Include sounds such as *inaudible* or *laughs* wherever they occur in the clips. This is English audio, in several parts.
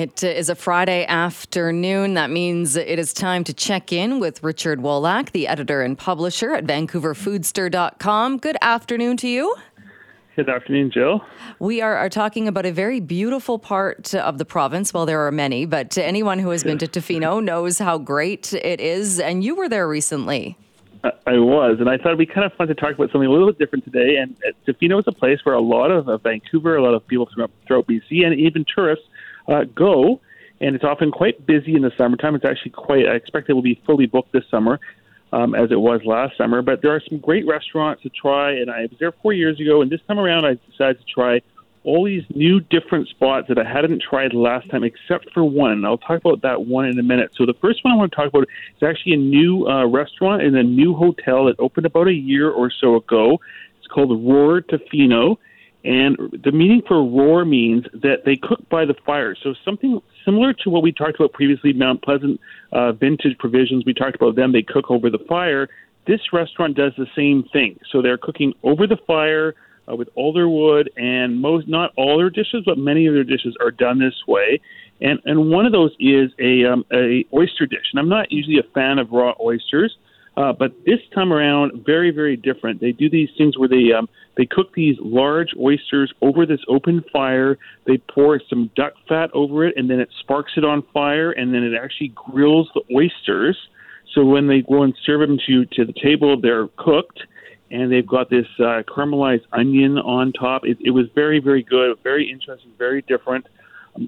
It is a Friday afternoon. That means it is time to check in with Richard Wolak, the editor and publisher at VancouverFoodster.com. Good afternoon to you. Good afternoon, Jill. We are, are talking about a very beautiful part of the province. Well, there are many, but anyone who has been to Tofino knows how great it is. And you were there recently. I was, and I thought it'd be kind of fun to talk about something a little bit different today. And Tofino is a place where a lot of uh, Vancouver, a lot of people from throughout BC, and even tourists uh, go, and it's often quite busy in the summertime. It's actually quite. I expect it will be fully booked this summer, um, as it was last summer. But there are some great restaurants to try, and I was there four years ago, and this time around I decided to try all these new different spots that I hadn't tried last time, except for one. I'll talk about that one in a minute. So the first one I want to talk about is actually a new uh, restaurant in a new hotel that opened about a year or so ago. It's called Roar Tofino and the meaning for roar means that they cook by the fire. So something similar to what we talked about previously, Mount Pleasant uh, Vintage Provisions. We talked about them. They cook over the fire. This restaurant does the same thing. So they're cooking over the fire uh, with alder wood, and most not all their dishes, but many of their dishes are done this way. And and one of those is a um, a oyster dish. And I'm not usually a fan of raw oysters. Uh, but this time around, very, very different. They do these things where they um, they cook these large oysters over this open fire. They pour some duck fat over it, and then it sparks it on fire, and then it actually grills the oysters. So when they go and serve them to to the table, they're cooked, and they've got this uh, caramelized onion on top. It, it was very, very good, very interesting, very different.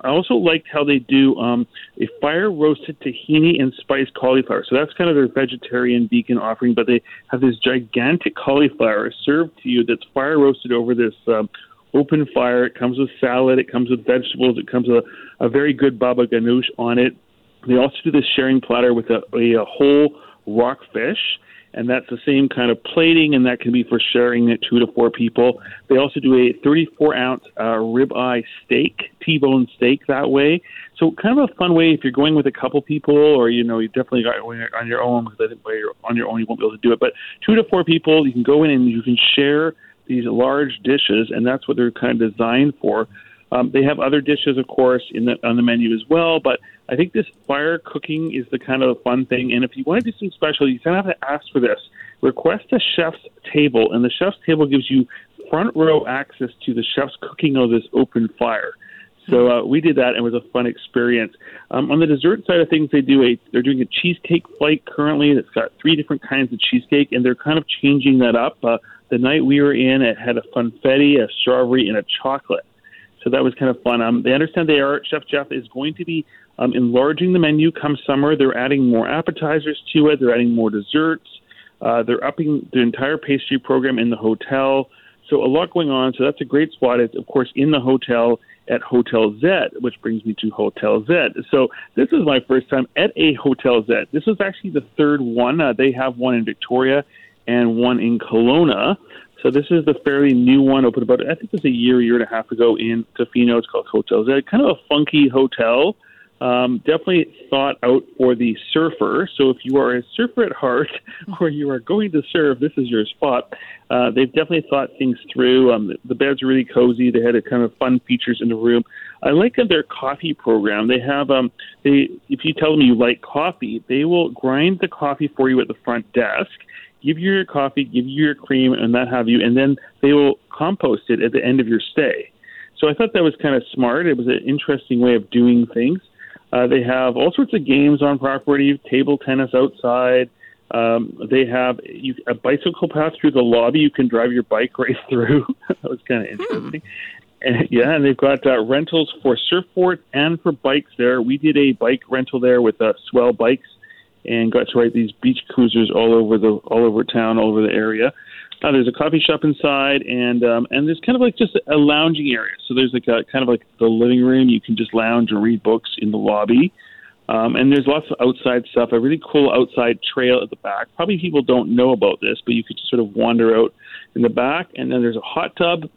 I also liked how they do um, a fire roasted tahini and spiced cauliflower. So that's kind of their vegetarian vegan offering, but they have this gigantic cauliflower served to you that's fire roasted over this um, open fire. It comes with salad, it comes with vegetables, it comes with a, a very good baba ganoush on it. They also do this sharing platter with a, a, a whole rockfish and that's the same kind of plating, and that can be for sharing it two to four people. They also do a 34 ounce uh, ribeye steak, T-bone steak that way. So kind of a fun way if you're going with a couple people, or you know you definitely got on your own because I think when you're on your own you won't be able to do it. But two to four people, you can go in and you can share these large dishes, and that's what they're kind of designed for. Um, they have other dishes, of course, in the, on the menu as well. But I think this fire cooking is the kind of fun thing. And if you want to do something special, you kind of have to ask for this. Request a chef's table, and the chef's table gives you front row access to the chef's cooking of this open fire. So uh, we did that, and it was a fun experience. Um, on the dessert side of things, they do a they're doing a cheesecake flight currently. That's got three different kinds of cheesecake, and they're kind of changing that up. Uh, the night we were in, it had a funfetti, a strawberry, and a chocolate. So that was kind of fun. Um, they understand they are Chef Jeff is going to be um, enlarging the menu come summer. They're adding more appetizers to it. They're adding more desserts. Uh, they're upping the entire pastry program in the hotel. So a lot going on. So that's a great spot. It's of course in the hotel at Hotel Z, which brings me to Hotel Z. So this is my first time at a Hotel Z. This is actually the third one. Uh, they have one in Victoria and one in Kelowna. So this is the fairly new one, opened about I think it was a year, year and a half ago in Tofino. It's called Hotel Z. Kind of a funky hotel. Um, definitely thought out for the surfer. So if you are a surfer at heart *laughs* or you are going to surf, this is your spot. Uh, they've definitely thought things through. Um, the beds are really cozy. They had a kind of fun features in the room. I like their coffee program. They have um, they if you tell them you like coffee, they will grind the coffee for you at the front desk give you your coffee, give you your cream, and that have you, and then they will compost it at the end of your stay. So I thought that was kind of smart. It was an interesting way of doing things. Uh, they have all sorts of games on property, table tennis outside. Um, they have you, a bicycle path through the lobby. You can drive your bike *laughs* right through. that was kind of hmm. interesting. Hmm. And, yeah, and they've got uh, rentals for surfboards and for bikes there. We did a bike rental there with uh, Swell Bikes and got to ride these beach cruisers all over the all over town, all over the area. Uh, there's a coffee shop inside, and um, and there's kind of like just a lounging area. So there's like a kind of like the living room. You can just lounge and read books in the lobby. Um, and there's lots of outside stuff. A really cool outside trail at the back. Probably people don't know about this, but you could just sort of wander out in the back. And then there's a hot tub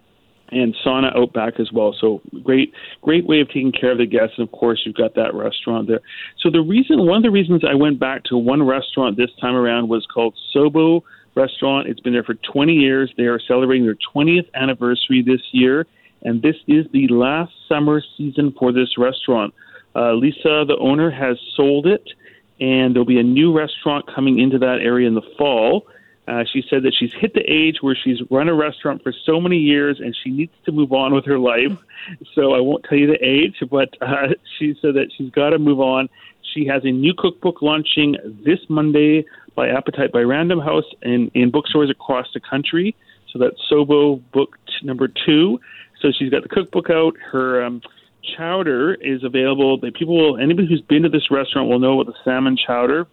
and sauna out back as well. So great, great way of taking care of the guests. And of course, you've got that restaurant there. So the reason, one of the reasons I went back to one restaurant this time around was called Sobo Restaurant. It's been there for 20 years. They are celebrating their 20th anniversary this year, and this is the last summer season for this restaurant. Uh, Lisa, the owner, has sold it, and there'll be a new restaurant coming into that area in the fall. Uh, she said that she's hit the age where she's run a restaurant for so many years and she needs to move on with her life. *laughs* So I won't tell you the age, but uh, she said that she's got to move on. She has a new cookbook launching this Monday by Appetite by Random House in, in bookstores across the country. So that's Sobo Book number two. So she's got the cookbook out. Her um, chowder is available. The people, will, anybody who's been to this restaurant will know about the salmon chowder.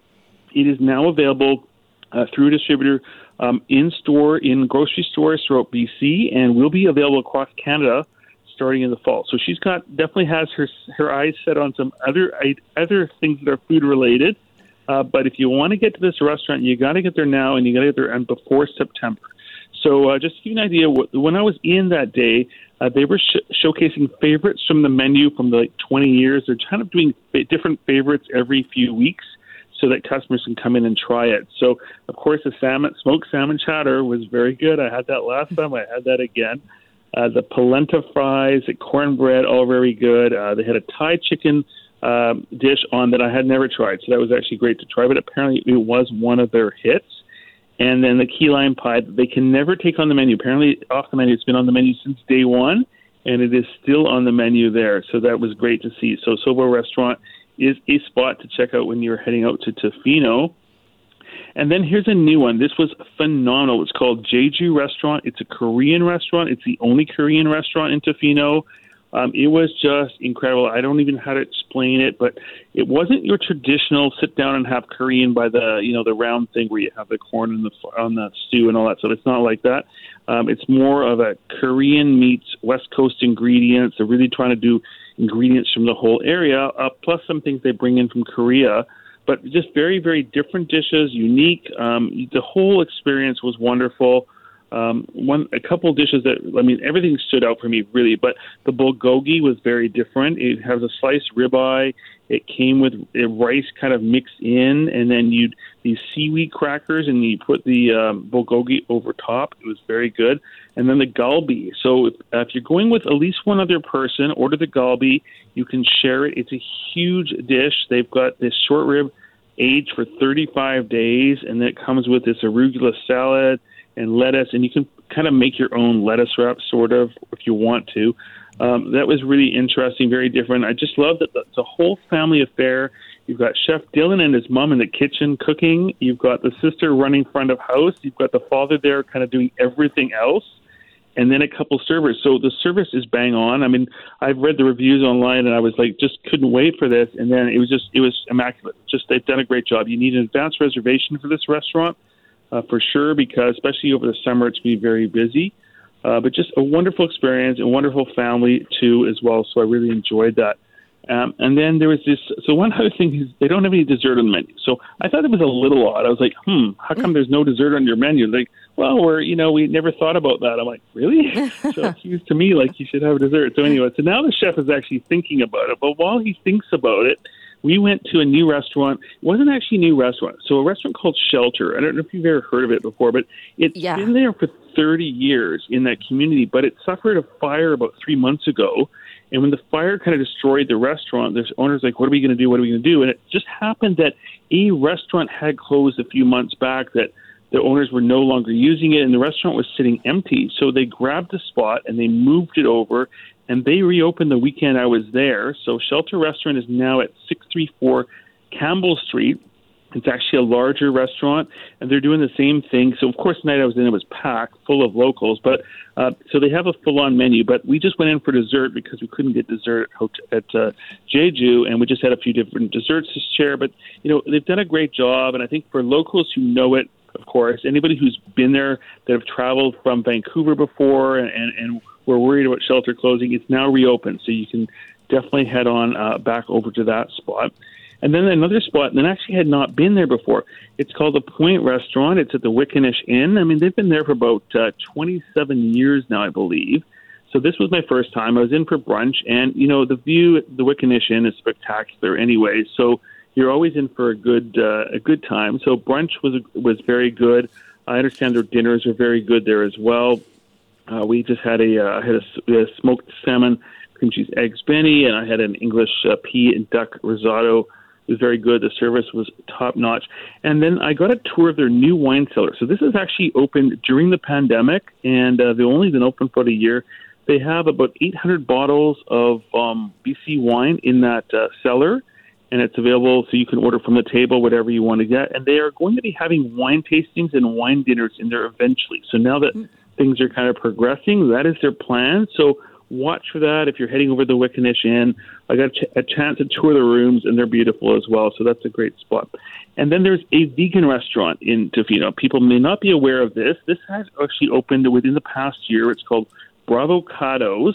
It is now available uh, through a distributor um, in store in grocery stores throughout BC, and will be available across Canada starting in the fall. So she's got definitely has her her eyes set on some other other things that are food related. Uh, but if you want to get to this restaurant, you got to get there now, and you got to get there and before September. So uh, just to give you an idea, when I was in that day, uh, they were sh- showcasing favorites from the menu from the like 20 years. They're kind of doing different favorites every few weeks so that customers can come in and try it. So, of course, the salmon, smoked salmon chowder was very good. I had that last time. I had that again. Uh, the polenta fries, the cornbread, all very good. Uh, they had a Thai chicken um, dish on that I had never tried, so that was actually great to try. But apparently, it was one of their hits. And then the key lime pie, that they can never take on the menu. Apparently, off the menu, it's been on the menu since day one, and it is still on the menu there. So that was great to see. So Sobo Restaurant is a spot to check out when you're heading out to Tofino. And then here's a new one. This was phenomenal. It's called Jeju Restaurant. It's a Korean restaurant. It's the only Korean restaurant in Tofino. Um, it was just incredible. I don't even know how to explain it, but it wasn't your traditional sit down and have Korean by the you know the round thing where you have the corn and the on the stew and all that stuff. It's not like that. Um, it's more of a Korean meets West Coast ingredients. They're really trying to do ingredients from the whole area, uh, plus some things they bring in from Korea. But just very, very different dishes, unique. Um, the whole experience was wonderful. Um, one, a couple dishes that I mean, everything stood out for me really. But the bulgogi was very different. It has a sliced ribeye. It came with rice kind of mixed in, and then you'd these seaweed crackers, and you put the um, bulgogi over top. It was very good. And then the galbi. So if, if you're going with at least one other person, order the galbi. You can share it. It's a huge dish. They've got this short rib aged for 35 days, and then it comes with this arugula salad and lettuce, and you can kind of make your own lettuce wrap, sort of, if you want to. Um, that was really interesting, very different. I just love that it's a whole family affair. You've got Chef Dylan and his mom in the kitchen cooking. You've got the sister running front of house. You've got the father there kind of doing everything else. And then a couple servers. So the service is bang on. I mean, I've read the reviews online and I was like, just couldn't wait for this. And then it was just, it was immaculate. Just, they've done a great job. You need an advance reservation for this restaurant uh, for sure, because especially over the summer, it's going to be very busy. Uh, but just a wonderful experience, a wonderful family too, as well. So I really enjoyed that. Um, and then there was this. So one *laughs* other thing is they don't have any dessert on the menu. So I thought it was a little odd. I was like, hmm, how come there's no dessert on your menu? Like, well, we're you know we never thought about that. I'm like, really? *laughs* so it seems to me like you should have a dessert. So anyway, so now the chef is actually thinking about it. But while he thinks about it, we went to a new restaurant. It wasn't actually a new restaurant. So a restaurant called Shelter. I don't know if you've ever heard of it before, but it's yeah. been there for 30 years in that community. But it suffered a fire about three months ago. And when the fire kind of destroyed the restaurant, the owner's like, what are we going to do? What are we going to do? And it just happened that a restaurant had closed a few months back that the owners were no longer using it and the restaurant was sitting empty. So they grabbed the spot and they moved it over and they reopened the weekend I was there. So Shelter Restaurant is now at 634 Campbell Street. It's actually a larger restaurant, and they're doing the same thing. So, of course, the night I was in, it was packed, full of locals. But uh, so they have a full-on menu. But we just went in for dessert because we couldn't get dessert at uh, Jeju, and we just had a few different desserts to share. But you know, they've done a great job, and I think for locals who know it, of course, anybody who's been there that have traveled from Vancouver before and, and, and we're worried about shelter closing. It's now reopened, so you can definitely head on uh, back over to that spot. And then another spot that actually had not been there before. It's called the Pointe Restaurant. It's at the Wickaninnish Inn. I mean, they've been there for about uh, 27 years now, I believe. So this was my first time. I was in for brunch, and you know the view at the Wickaninnish Inn is spectacular anyway. So you're always in for a good uh, a good time. So brunch was was very good. I understand their dinners are very good there as well. Uh, we just had a uh, had a, a smoked salmon cream cheese eggs benny, and I had an English uh, pea and duck risotto It was very good. The service was top notch. And then I got a tour of their new wine cellar. So this is actually open during the pandemic, and uh, they've only been open for a year. They have about 800 bottles of um, BC wine in that uh, cellar, and it's available so you can order from the table whatever you want to get. And they are going to be having wine tastings and wine dinners in there eventually. So now that things are kind of progressing, that is their plan. So watch for that if you're heading over the Wickaninnish Inn. I got a, ch- a chance to tour the rooms, and they're beautiful as well. So that's a great spot. And then there's a vegan restaurant in Tofino. People may not be aware of this. This has actually opened within the past year. It's called Bravocados,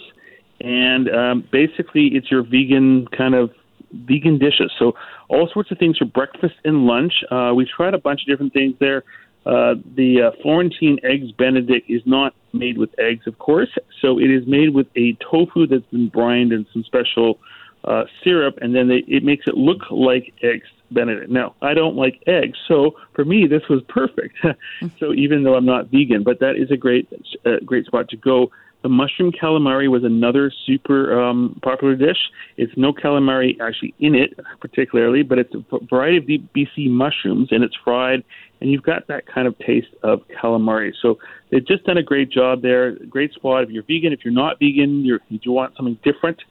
and um, basically it's your vegan kind of vegan dishes. So all sorts of things for breakfast and lunch. Uh, we tried a bunch of different things there. Uh, the uh, Florentine eggs Benedict is not made with eggs, of course. So it is made with a tofu that's been brined in some special uh, syrup, and then they, it makes it look like eggs Benedict. Now, I don't like eggs, so for me this was perfect. *laughs* so even though I'm not vegan, but that is a great, uh, great spot to go. The mushroom calamari was another super um, popular dish. It's no calamari actually in it, particularly, but it's a variety of BC mushrooms, and it's fried, and you've got that kind of taste of calamari. So they've just done a great job there. Great spot. If you're vegan, if you're not vegan, you're, you want something different,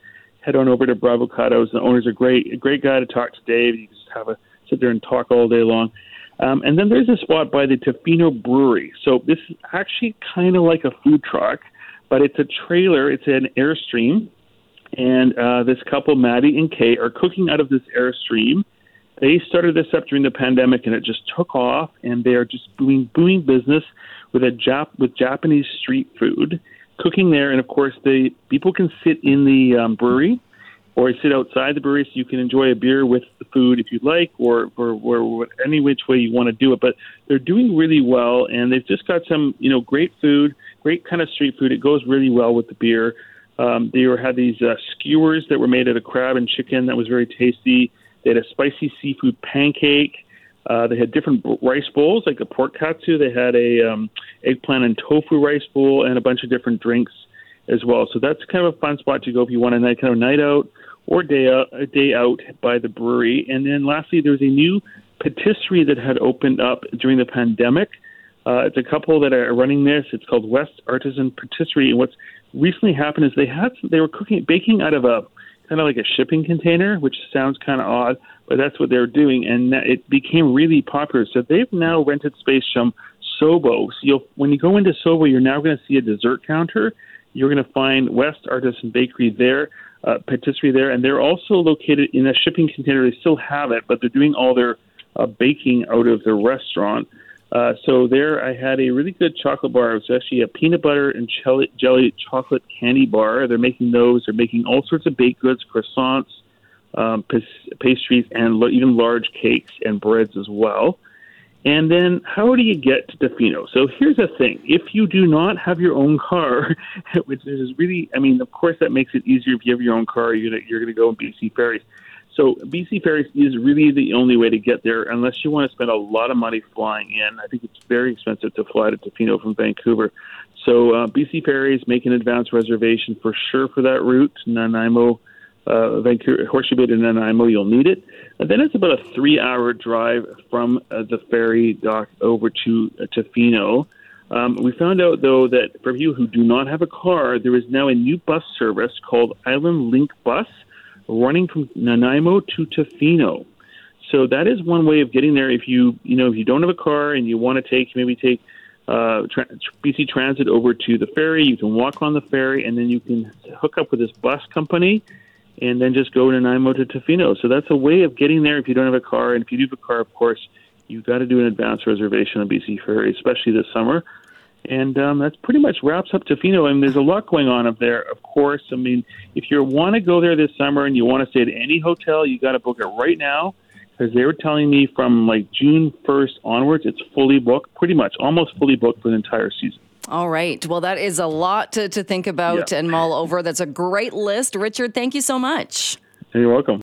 head on over to Bravocados. The owners are great. A great guy to talk to, Dave. You can just have a sit there and talk all day long. Um, and then there's a spot by the Tofino Brewery. So this is actually kind of like a food truck but it's a trailer. It's an airstream, and uh, this couple, Maddie and Kay, are cooking out of this airstream. They started this up during the pandemic, and it just took off. And they are just doing booming business with a Jap with Japanese street food, cooking there. And of course, the people can sit in the um, brewery or sit outside the so you can enjoy a beer with the food if you'd like, or or, or, or any which way you want to do it. But they're doing really well, and they've just got some you know great food great kind of street food. It goes really well with the beer. Um, they were, had these uh, skewers that were made out of crab and chicken that was very tasty. They had a spicy seafood pancake. Uh, they had different rice bowls, like a pork katsu. They had a um, eggplant and tofu rice bowl and a bunch of different drinks as well. So that's kind of a fun spot to go if you want a night kind of night out or day out, a day out by the brewery. And then lastly, there's a new patisserie that had opened up during the pandemic. Uh, it's a couple that are running this. It's called Ouest Artisan Patisserie. And what's recently happened is they had they were cooking baking out of a kind of like a shipping container, which sounds kind of odd, but that's what they're doing, and it became really popular. So they've now rented space from Sobo. So you'll, when you go into Sobo, you're now going to see a dessert counter. You're going to find Ouest Artisan Bakery there, uh, patisserie there, and they're also located in a shipping container. They still have it, but they're doing all their uh, baking out of the restaurant. Uh, so there, I had a really good chocolate bar. It was actually a peanut butter and jelly, jelly chocolate candy bar. They're making those. They're making all sorts of baked goods, croissants, um, pastries, and lo- even large cakes and breads as well. And then, how do you get to Tofino? So here's the thing: if you do not have your own car, *laughs* which is really, I mean, of course, that makes it easier if you have your own car. You're gonna you're gonna go in BC Ferries. So BC Ferries is really the only way to get there unless you want to spend a lot of money flying in. I think it's very expensive to fly to Tofino from Vancouver. So uh, BC Ferries, make an advance reservation for sure for that route, Nanaimo, uh, Vancouver, Horseshoe Bay to Nanaimo, you'll need it. And then it's about a three-hour drive from uh, the ferry dock over to uh, Tofino. Um, we found out, though, that for people who do not have a car, there is now a new bus service called Island Link Bus – running from Nanaimo to Tofino. So that is one way of getting there. If you you know if you don't have a car and you want to take maybe take uh, tra- BC Transit over to the ferry, you can walk on the ferry and then you can hook up with this bus company and then just go to Nanaimo to Tofino. So that's a way of getting there if you don't have a car. And if you do have a car, of course, you've got to do an advance reservation on BC Ferry, especially this summer. And um, that's pretty much wraps up Tofino. And there's a lot going on up there, of course. I mean, if you want to go there this summer and you want to stay at any hotel, you got to book it right now because they were telling me from like June 1st onwards, it's fully booked, pretty much almost fully booked for the entire season. All right. Well, that is a lot to, to think about yeah. and mull over. That's a great list. Richard, thank you so much. You're welcome.